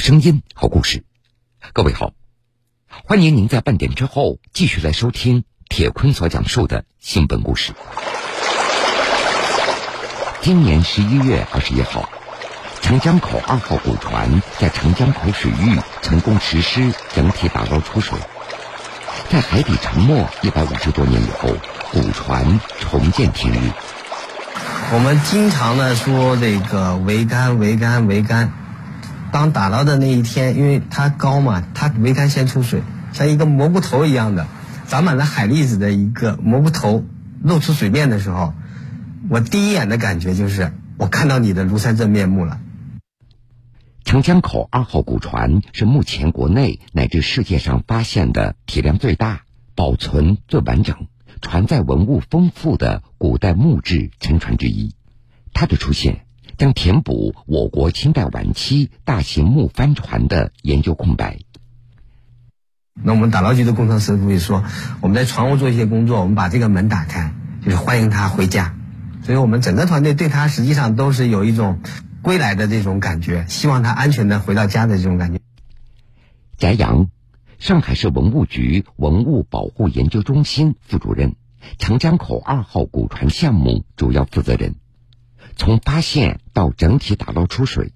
声音，好故事。各位好，欢迎您在半点之后继续来收听铁坤所讲述的新闻故事。今年十一月二十一号，长江口二号古船在长江口水域成功实施整体打捞出水，在海底沉没一百五十多年以后，古船重见天日。我们经常的说这个桅杆，桅杆，桅杆。当打捞的那一天，因为它高嘛，它桅杆先出水，像一个蘑菇头一样的长满了海蛎子的一个蘑菇头露出水面的时候，我第一眼的感觉就是我看到你的庐山真面目了。长江口二号古船是目前国内乃至世界上发现的体量最大、保存最完整、船载文物丰富的古代木质沉船之一，它的出现。将填补我国清代晚期大型木帆船的研究空白。那我们打捞局的工程师会说，我们在船坞做一些工作，我们把这个门打开，就是欢迎他回家。所以我们整个团队对他实际上都是有一种归来的这种感觉，希望他安全的回到家的这种感觉。翟阳，上海市文物局文物保护研究中心副主任，长江口二号古船项目主要负责人。从发现到整体打捞出水，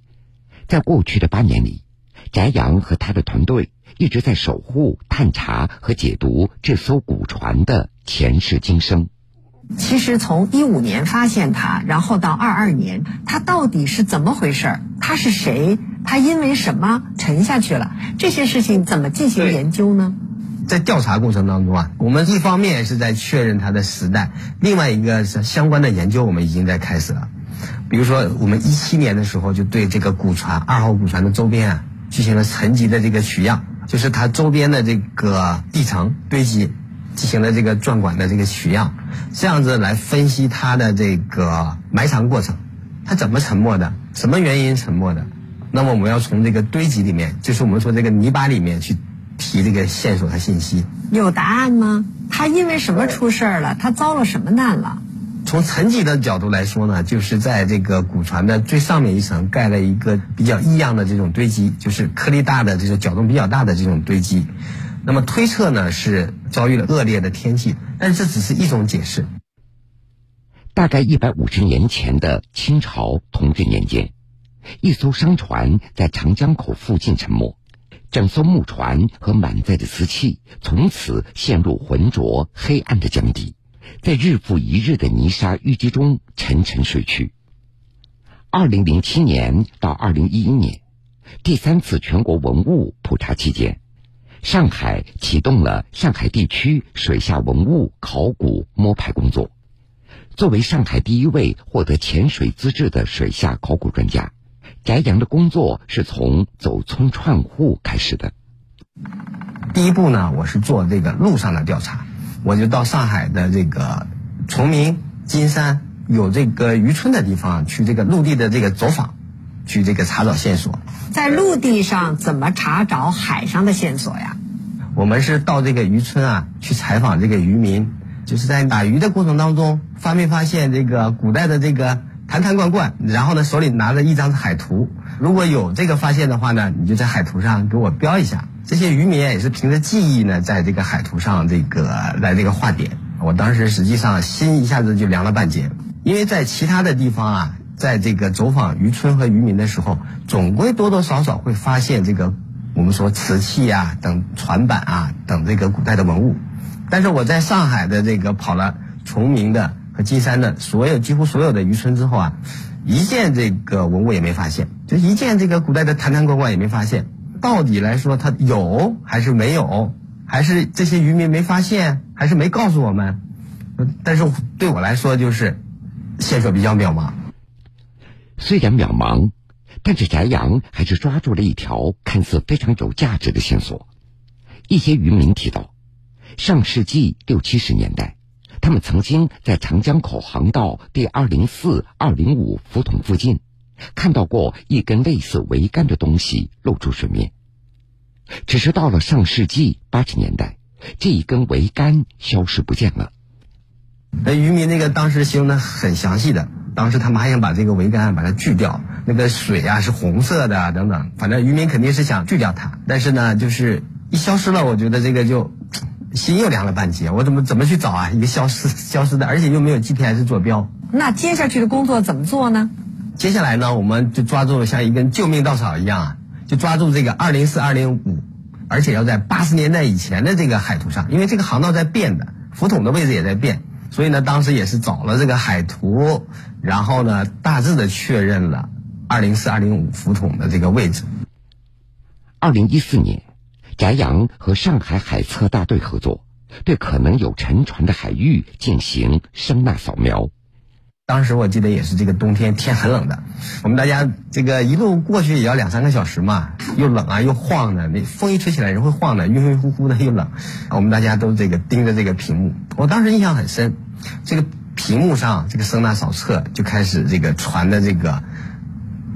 在过去的八年里，翟阳和他的团队一直在守护、探查和解读这艘古船的前世今生。其实从一五年发现它，然后到二二年，它到底是怎么回事？它是谁？它因为什么沉下去了？这些事情怎么进行研究呢？在调查过程当中啊，我们一方面是在确认它的时代，另外一个是相关的研究，我们已经在开始了。比如说，我们一七年的时候就对这个古船二号古船的周边啊进行了层级的这个取样，就是它周边的这个地层堆积进行了这个钻管的这个取样，这样子来分析它的这个埋藏过程，它怎么沉没的，什么原因沉没的？那么我们要从这个堆积里面，就是我们说这个泥巴里面去提这个线索和信息。有答案吗？它因为什么出事儿了？它遭了什么难了？从层级的角度来说呢，就是在这个古船的最上面一层盖了一个比较异样的这种堆积，就是颗粒大的这种角动比较大的这种堆积。那么推测呢是遭遇了恶劣的天气，但这只是一种解释。大概一百五十年前的清朝同治年间，一艘商船在长江口附近沉没，整艘木船和满载的瓷器从此陷入浑浊黑暗的江底。在日复一日的泥沙淤积中沉沉睡去。二零零七年到二零一一年，第三次全国文物普查期间，上海启动了上海地区水下文物考古摸排工作。作为上海第一位获得潜水资质的水下考古专家，翟阳的工作是从走村串户开始的。第一步呢，我是做这个路上的调查。我就到上海的这个崇明、金山有这个渔村的地方去这个陆地的这个走访，去这个查找线索。在陆地上怎么查找海上的线索呀？我们是到这个渔村啊去采访这个渔民，就是在打鱼的过程当中发没发现这个古代的这个坛坛罐罐，然后呢手里拿着一张海图，如果有这个发现的话呢，你就在海图上给我标一下。这些渔民也是凭着记忆呢，在这个海图上这个来这个画点。我当时实际上心一下子就凉了半截，因为在其他的地方啊，在这个走访渔村和渔民的时候，总归多多少少会发现这个我们说瓷器啊等船板啊等这个古代的文物。但是我在上海的这个跑了崇明的和金山的所有几乎所有的渔村之后啊，一件这个文物也没发现，就一件这个古代的坛坛罐罐也没发现。到底来说，它有还是没有？还是这些渔民没发现，还是没告诉我们？但是对我来说，就是线索比较渺茫。虽然渺茫，但是翟阳还是抓住了一条看似非常有价值的线索。一些渔民提到，上世纪六七十年代，他们曾经在长江口航道第二零四、二零五浮筒附近。看到过一根类似桅杆的东西露出水面，只是到了上世纪八十年代，这一根桅杆消失不见了。那渔民那个当时形容的很详细的，当时他们还想把这个桅杆把它锯掉，那个水啊是红色的等等，反正渔民肯定是想锯掉它，但是呢，就是一消失了，我觉得这个就 心又凉了半截。我怎么怎么去找啊？一个消失消失的，而且又没有 GPS 坐标。那接下去的工作怎么做呢？接下来呢，我们就抓住像一根救命稻草一样啊，就抓住这个二零四二零五，而且要在八十年代以前的这个海图上，因为这个航道在变的，浮筒的位置也在变，所以呢，当时也是找了这个海图，然后呢，大致的确认了二零四二零五浮筒的这个位置。二零一四年，翟阳和上海海测大队合作，对可能有沉船的海域进行声呐扫描。当时我记得也是这个冬天，天很冷的，我们大家这个一路过去也要两三个小时嘛，又冷啊又晃的，那风一吹起来人会晃的，晕晕乎乎的又冷，我们大家都这个盯着这个屏幕，我当时印象很深，这个屏幕上这个声呐扫测就开始这个船的这个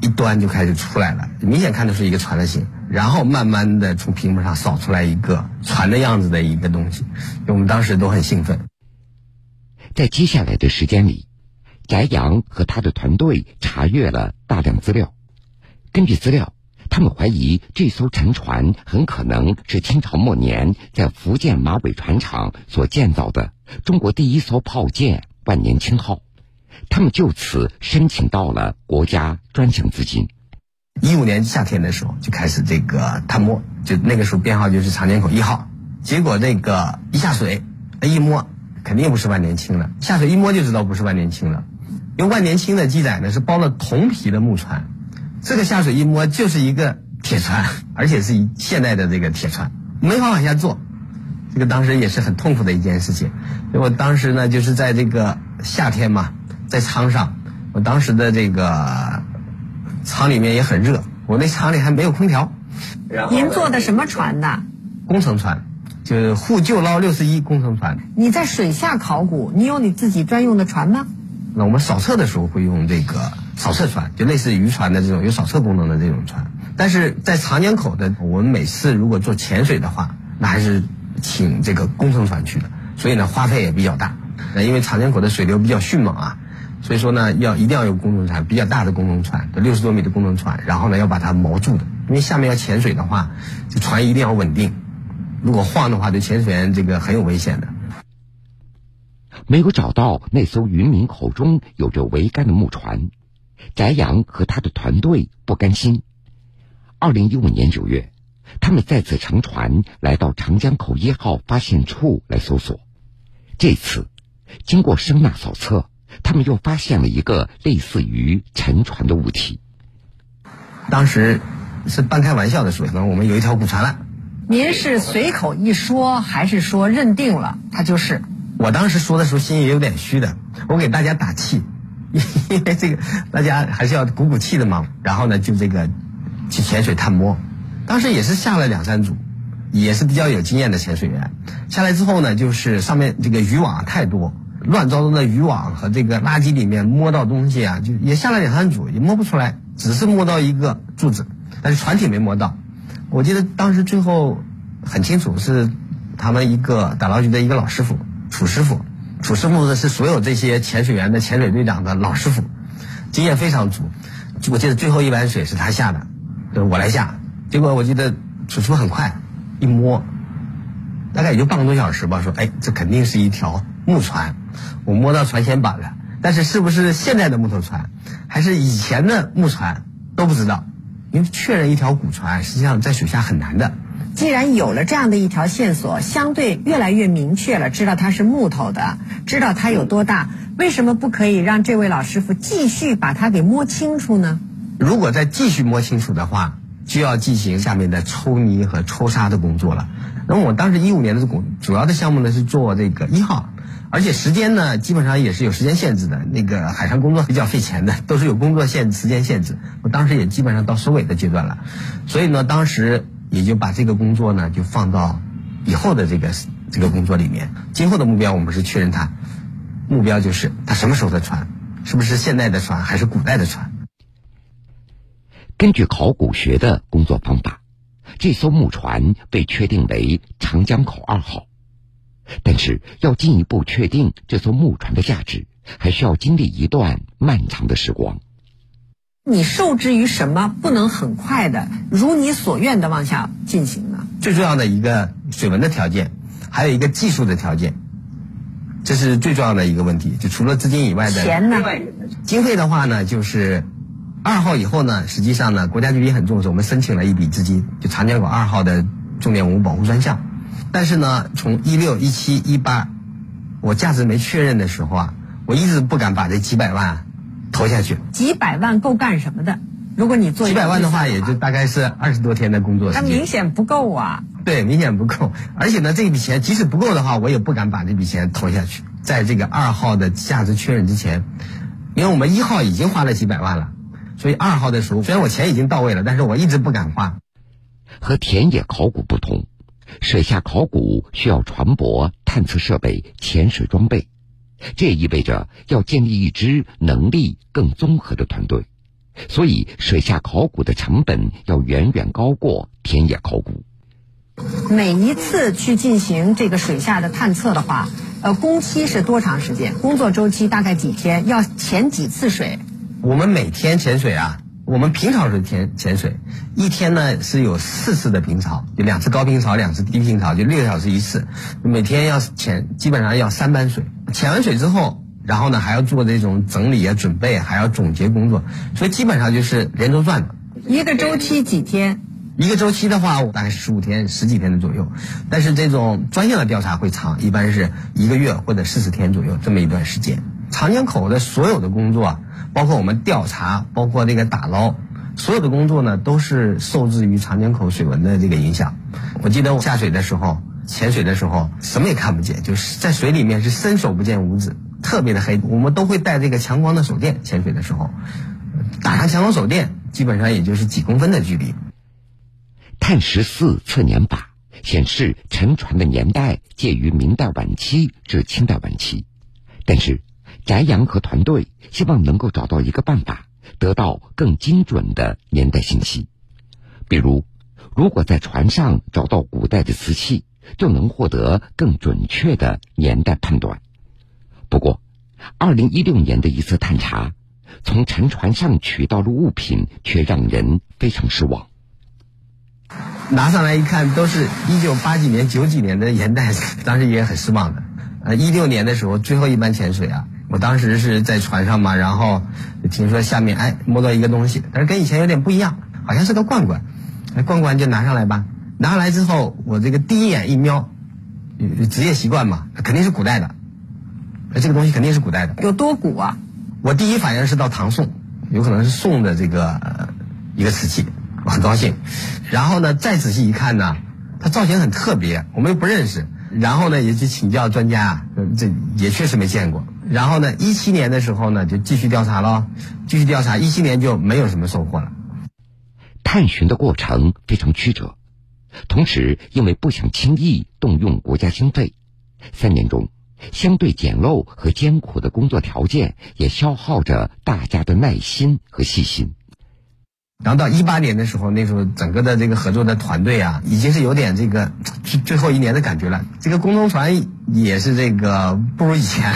一端就开始出来了，明显看得出一个船的形，然后慢慢的从屏幕上扫出来一个船的样子的一个东西，我们当时都很兴奋，在接下来的时间里。翟阳和他的团队查阅了大量资料，根据资料，他们怀疑这艘沉船很可能是清朝末年在福建马尾船厂所建造的中国第一艘炮舰“万年青号”。他们就此申请到了国家专项资金。一五年夏天的时候就开始这个探摸，就那个时候编号就是长江口一号。结果这个一下水，一摸肯定不是万年青了，下水一摸就知道不是万年青了。用万年青的记载呢，是包了铜皮的木船，这个下水一摸就是一个铁船，而且是一现代的这个铁船，没法往下坐。这个当时也是很痛苦的一件事情。我当时呢，就是在这个夏天嘛，在舱上，我当时的这个舱里面也很热，我那舱里还没有空调。您坐的什么船呢？工程船，就是沪救捞六十一工程船。你在水下考古，你有你自己专用的船吗？那我们扫测的时候会用这个扫测船，就类似渔船的这种有扫测功能的这种船。但是在长江口的，我们每次如果做潜水的话，那还是请这个工程船去的，所以呢花费也比较大。那因为长江口的水流比较迅猛啊，所以说呢要一定要有工程船，比较大的工程船，六十多米的工程船，然后呢要把它锚住的，因为下面要潜水的话，这船一定要稳定，如果晃的话，对潜水员这个很有危险的。没有找到那艘渔民口中有着桅杆的木船，翟阳和他的团队不甘心。二零一五年九月，他们再次乘船来到长江口一号发现处来搜索。这次，经过声呐扫测，他们又发现了一个类似于沉船的物体。当时是半开玩笑的说：“我们有一条古船了。”您是随口一说，还是说认定了它就是？我当时说的时候心也有点虚的，我给大家打气，因为这个大家还是要鼓鼓气的嘛。然后呢，就这个去潜水探摸，当时也是下了两三组，也是比较有经验的潜水员。下来之后呢，就是上面这个渔网太多，乱糟糟的渔网和这个垃圾里面摸到东西啊，就也下了两三组，也摸不出来，只是摸到一个柱子，但是船体没摸到。我记得当时最后很清楚是他们一个打捞局的一个老师傅。楚师傅，楚师傅呢是所有这些潜水员的潜水队长的老师傅，经验非常足。我记得最后一碗水是他下的，我来下。结果我记得楚师傅很快一摸，大概也就半个多小时吧，说：“哎，这肯定是一条木船。”我摸到船舷板了，但是是不是现在的木头船，还是以前的木船都不知道。因为确认一条古船，实际上在水下很难的。既然有了这样的一条线索，相对越来越明确了，知道它是木头的，知道它有多大，为什么不可以让这位老师傅继续把它给摸清楚呢？如果再继续摸清楚的话，就要进行下面的抽泥和抽沙的工作了。那么我当时一五年的工主要的项目呢是做这个一号，而且时间呢基本上也是有时间限制的。那个海上工作比较费钱的，都是有工作限时间限制。我当时也基本上到收尾的阶段了，所以呢当时。也就把这个工作呢，就放到以后的这个这个工作里面。今后的目标，我们是确认它目标就是它什么时候的船，是不是现代的船还是古代的船？根据考古学的工作方法，这艘木船被确定为长江口二号。但是要进一步确定这艘木船的价值，还需要经历一段漫长的时光。你受制于什么不能很快的如你所愿的往下进行呢？最重要的一个水文的条件，还有一个技术的条件，这是最重要的一个问题。就除了资金以外的钱呢？经费的话呢，就是二号以后呢，实际上呢，国家局也很重视，我们申请了一笔资金，就长江口二号的重点文物保护专项。但是呢，从一六、一七、一八，我价值没确认的时候啊，我一直不敢把这几百万。投下去，几百万够干什么的？如果你做几百万的话，也就大概是二十多天的工作时间。那明显不够啊！对，明显不够。而且呢，这笔钱即使不够的话，我也不敢把这笔钱投下去。在这个二号的价值确认之前，因为我们一号已经花了几百万了，所以二号的时候，虽然我钱已经到位了，但是我一直不敢花。和田野考古不同，水下考古需要船舶、探测设备、潜水装备。这意味着要建立一支能力更综合的团队，所以水下考古的成本要远远高过田野考古。每一次去进行这个水下的探测的话，呃，工期是多长时间？工作周期大概几天？要潜几次水？我们每天潜水啊。我们平潮是潜潜水，一天呢是有四次的平潮，就两次高平潮，两次低平潮，就六个小时一次。每天要潜，基本上要三班水。潜完水之后，然后呢还要做这种整理啊、准备，还要总结工作，所以基本上就是连轴转的。一个周期几天？一个周期的话，大概十五天、十几天的左右。但是这种专项的调查会长，一般是一个月或者四十天左右这么一段时间。长江口的所有的工作。包括我们调查，包括那个打捞，所有的工作呢，都是受制于长江口水文的这个影响。我记得我下水的时候，潜水的时候，什么也看不见，就是在水里面是伸手不见五指，特别的黑。我们都会带这个强光的手电，潜水的时候，打上强光手电，基本上也就是几公分的距离。碳十四测年法显示，沉船的年代介于明代晚期至清代晚期，但是。翟阳和团队希望能够找到一个办法，得到更精准的年代信息。比如，如果在船上找到古代的瓷器，就能获得更准确的年代判断。不过，二零一六年的一次探查，从沉船上取到的物品却让人非常失望。拿上来一看，都是一九八几年、九几年的年代，当时也很失望的。呃，一六年的时候，最后一班潜水啊。我当时是在船上嘛，然后听说下面哎摸到一个东西，但是跟以前有点不一样，好像是个罐罐，那罐罐就拿上来吧。拿上来之后，我这个第一眼一瞄，职业习惯嘛，肯定是古代的，这个东西肯定是古代的。有多古啊？我第一反应是到唐宋，有可能是宋的这个一个瓷器，我很高兴。然后呢，再仔细一看呢，它造型很特别，我们又不认识。然后呢，也去请教专家，这也确实没见过。然后呢，一七年的时候呢，就继续调查了，继续调查，一七年就没有什么收获了。探寻的过程非常曲折，同时因为不想轻易动用国家经费，三年中相对简陋和艰苦的工作条件也消耗着大家的耐心和细心。然后到一八年的时候，那时候整个的这个合作的团队啊，已经是有点这个最最后一年的感觉了。这个工程船也是这个不如以前，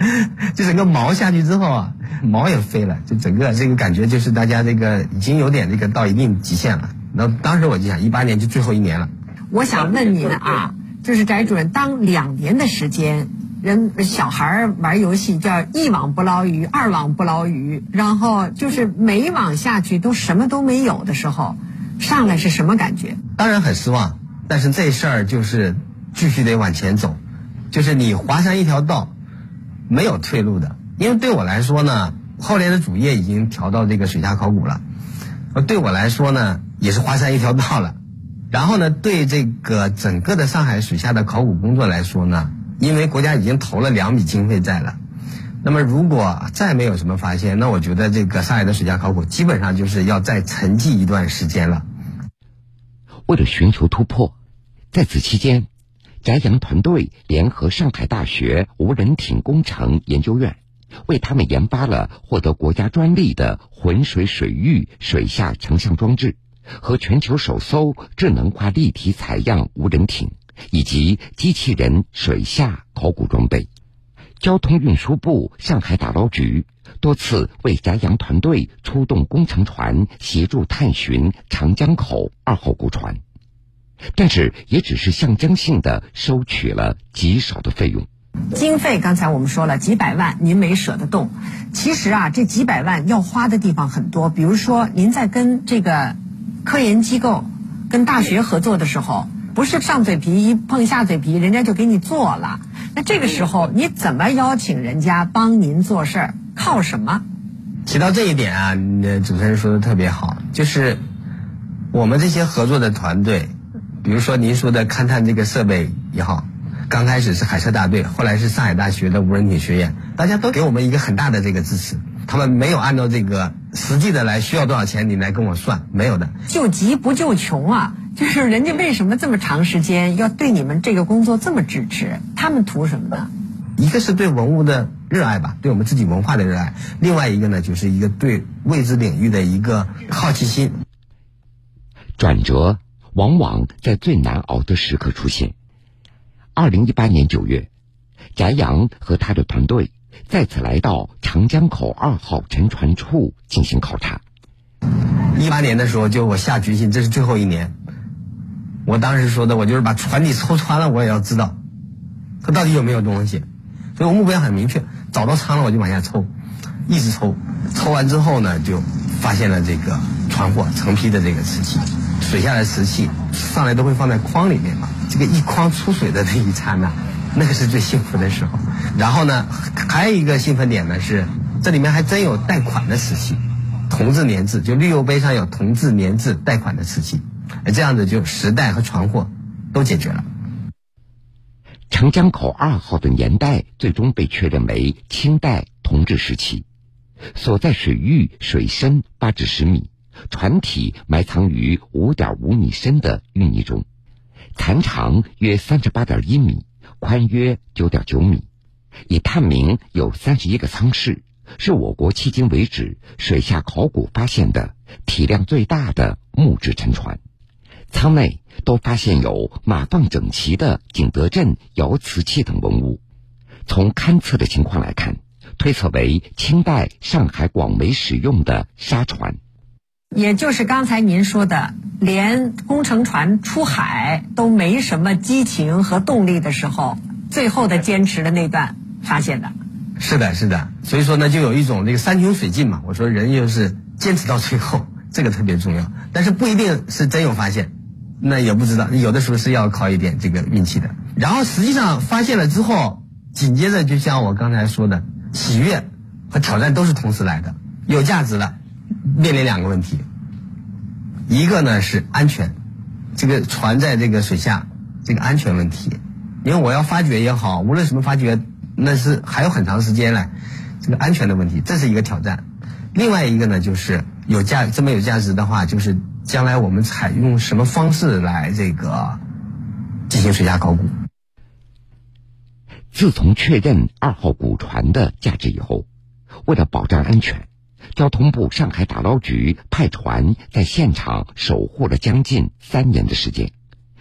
就整个锚下去之后啊，锚也飞了，就整个这个感觉就是大家这个已经有点这个到一定极限了。那当时我就想，一八年就最后一年了。我想问您啊，就是翟主任，当两年的时间。人小孩玩游戏叫一网不捞鱼，二网不捞鱼，然后就是每网下去都什么都没有的时候，上来是什么感觉？当然很失望，但是这事儿就是继续得往前走，就是你划上一条道，没有退路的。因为对我来说呢，后来的主业已经调到这个水下考古了，对我来说呢，也是划上一条道了。然后呢，对这个整个的上海水下的考古工作来说呢。因为国家已经投了两笔经费在了，那么如果再没有什么发现，那我觉得这个上海的水下考古基本上就是要再沉寂一段时间了。为了寻求突破，在此期间，翟阳团队联合上海大学无人艇工程研究院，为他们研发了获得国家专利的浑水水域水下成像装置和全球首艘智能化立体采样无人艇。以及机器人水下考古装备，交通运输部上海打捞局多次为翟阳团队出动工程船协助探寻长江口二号古船，但是也只是象征性的收取了极少的费用。经费刚才我们说了几百万，您没舍得动。其实啊，这几百万要花的地方很多，比如说您在跟这个科研机构、跟大学合作的时候，不是上嘴皮一碰下嘴皮，人家就给你做了。那这个时候你怎么邀请人家帮您做事儿？靠什么？提到这一点啊，主持人说的特别好，就是我们这些合作的团队，比如说您说的勘探这个设备也好。刚开始是海车大队，后来是上海大学的无人艇学院，大家都给我们一个很大的这个支持。他们没有按照这个实际的来需要多少钱，你来跟我算，没有的。救急不救穷啊！就是人家为什么这么长时间要对你们这个工作这么支持？他们图什么呢？一个是对文物的热爱吧，对我们自己文化的热爱；另外一个呢，就是一个对未知领域的一个好奇心。转折往往在最难熬的时刻出现。二零一八年九月，翟阳和他的团队再次来到长江口二号沉船处进行考察。一八年的时候，就我下决心，这是最后一年。我当时说的，我就是把船底抽穿了，我也要知道它到底有没有东西。所以我目标很明确，找到舱了我就往下抽，一直抽。抽完之后呢，就发现了这个船货成批的这个瓷器，水下的瓷器上来都会放在筐里面嘛。这个一筐出水的那一刹那，那个是最幸福的时候。然后呢，还有一个兴奋点呢是，这里面还真有贷款的瓷器，铜制年制，就绿釉杯上有铜制年制贷款的瓷器，那这样子就时代和船货都解决了。长江口二号的年代最终被确认为清代同治时期，所在水域水深八至十米，船体埋藏于五点五米深的淤泥中。残长约三十八点一米，宽约九点九米，已探明有三十一个舱室，是我国迄今为止水下考古发现的体量最大的木质沉船。舱内都发现有码放整齐的景德镇窑瓷器等文物。从勘测的情况来看，推测为清代上海广为使用的沙船。也就是刚才您说的，连工程船出海都没什么激情和动力的时候，最后的坚持的那段发现的。是的，是的。所以说呢，就有一种那个山穷水尽嘛。我说人就是坚持到最后，这个特别重要。但是不一定是真有发现，那也不知道。有的时候是要靠一点这个运气的。然后实际上发现了之后，紧接着就像我刚才说的，喜悦和挑战都是同时来的，有价值了。面临两个问题，一个呢是安全，这个船在这个水下这个安全问题，因为我要发掘也好，无论什么发掘，那是还有很长时间嘞，这个安全的问题，这是一个挑战。另外一个呢就是有价这么有价值的话，就是将来我们采用什么方式来这个进行水下考古。自从确认二号古船的价值以后，为了保障安全。交通部上海打捞局派船在现场守护了将近三年的时间，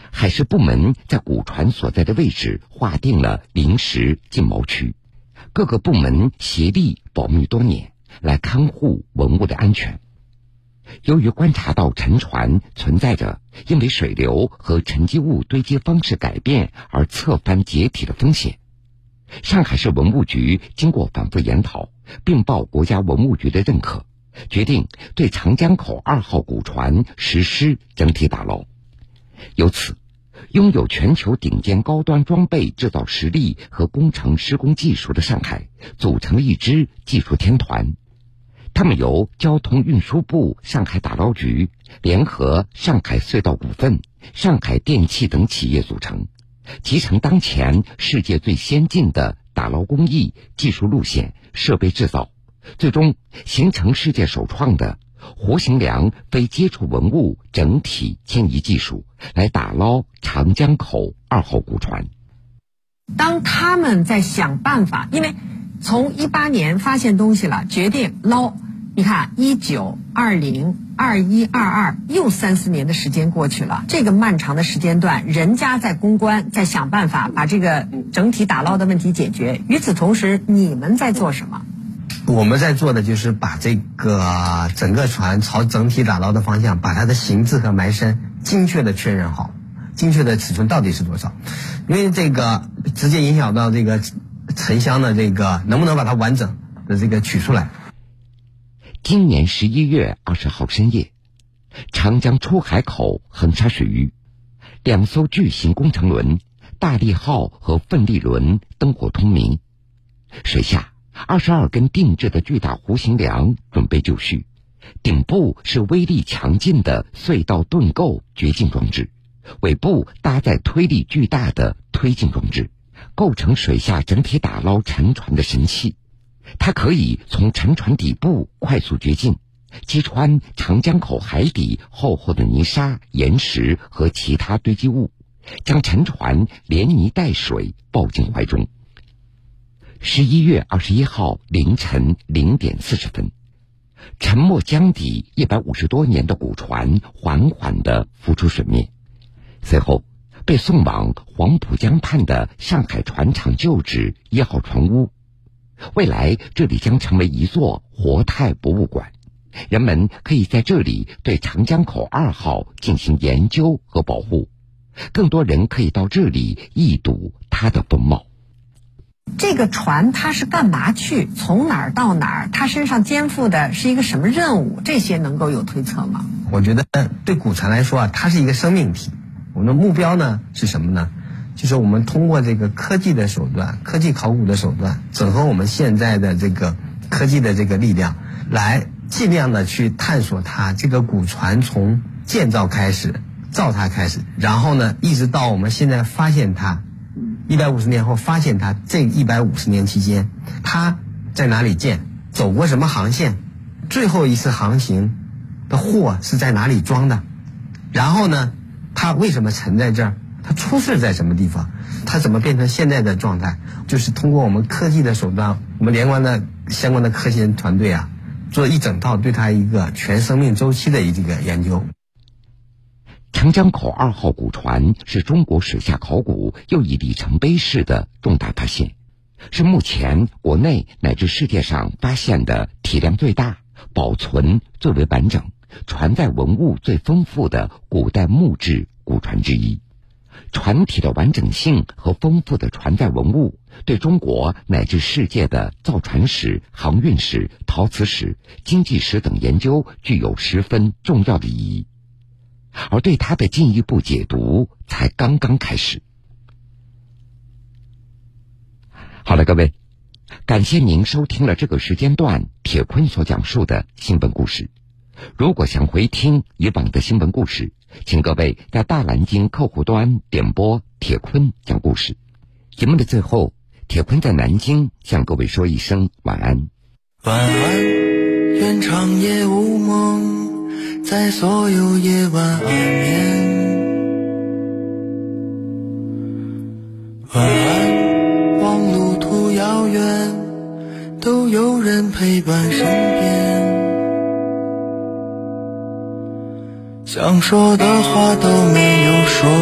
海事部门在古船所在的位置划定了临时禁锚区，各个部门协力保密多年，来看护文物的安全。由于观察到沉船存在着因为水流和沉积物堆积方式改变而侧翻解体的风险。上海市文物局经过反复研讨，并报国家文物局的认可，决定对长江口二号古船实施整体打捞。由此，拥有全球顶尖高端装备制造实力和工程施工技术的上海，组成了一支技术天团。他们由交通运输部上海打捞局联合上海隧道股份、上海电气等企业组成。集成当前世界最先进的打捞工艺、技术路线、设备制造，最终形成世界首创的活型梁非接触文物整体迁移技术，来打捞长江口二号古船。当他们在想办法，因为从一八年发现东西了，决定捞，你看，一九二零二一二二，又三四年的时间过去了。这个漫长的时间段，人家在攻关，在想办法把这个整体打捞的问题解决。与此同时，你们在做什么？我们在做的就是把这个整个船朝整体打捞的方向，把它的形制和埋身精确的确认好，精确的尺寸到底是多少？因为这个直接影响到这个沉箱的这个能不能把它完整的这个取出来。今年十一月二十号深夜，长江出海口横沙水域，两艘巨型工程轮“大力号”和“奋力轮”灯火通明。水下二十二根定制的巨大弧形梁准备就绪，顶部是威力强劲的隧道盾构掘进装置，尾部搭载推力巨大的推进装置，构成水下整体打捞沉船的神器。它可以从沉船底部快速掘进，击穿长江口海底厚厚的泥沙、岩石和其他堆积物，将沉船连泥带水抱进怀中。十一月二十一号凌晨零点四十分，沉没江底一百五十多年的古船缓缓地浮出水面，随后被送往黄浦江畔的上海船厂旧址一号船坞。未来，这里将成为一座活态博物馆，人们可以在这里对长江口二号进行研究和保护，更多人可以到这里一睹它的风貌。这个船它是干嘛去？从哪儿到哪儿？它身上肩负的是一个什么任务？这些能够有推测吗？我觉得对古船来说啊，它是一个生命体。我们的目标呢是什么呢？就是我们通过这个科技的手段、科技考古的手段，整合我们现在的这个科技的这个力量，来尽量的去探索它这个古船从建造开始、造它开始，然后呢，一直到我们现在发现它，一百五十年后发现它，这一百五十年期间，它在哪里建，走过什么航线，最后一次航行的货是在哪里装的，然后呢，它为什么沉在这儿？它出事在什么地方？它怎么变成现在的状态？就是通过我们科技的手段，我们连关的相关的科研团队啊，做一整套对它一个全生命周期的一个研究。长江口二号古船是中国水下考古又一里程碑式的重大发现，是目前国内乃至世界上发现的体量最大、保存最为完整、船载文物最丰富的古代木质古船之一。船体的完整性和丰富的船载文物，对中国乃至世界的造船史、航运史、陶瓷史、经济史等研究具有十分重要的意义，而对它的进一步解读才刚刚开始。好了，各位，感谢您收听了这个时间段铁坤所讲述的新闻故事。如果想回听以往的新闻故事，请各位在大蓝鲸客户端点播铁坤讲故事。节目的最后，铁坤在南京向各位说一声晚安。晚安，愿长夜无梦，在所有夜晚安眠。晚安，望路途遥远，都有人陪伴身边。想说的话都没有说。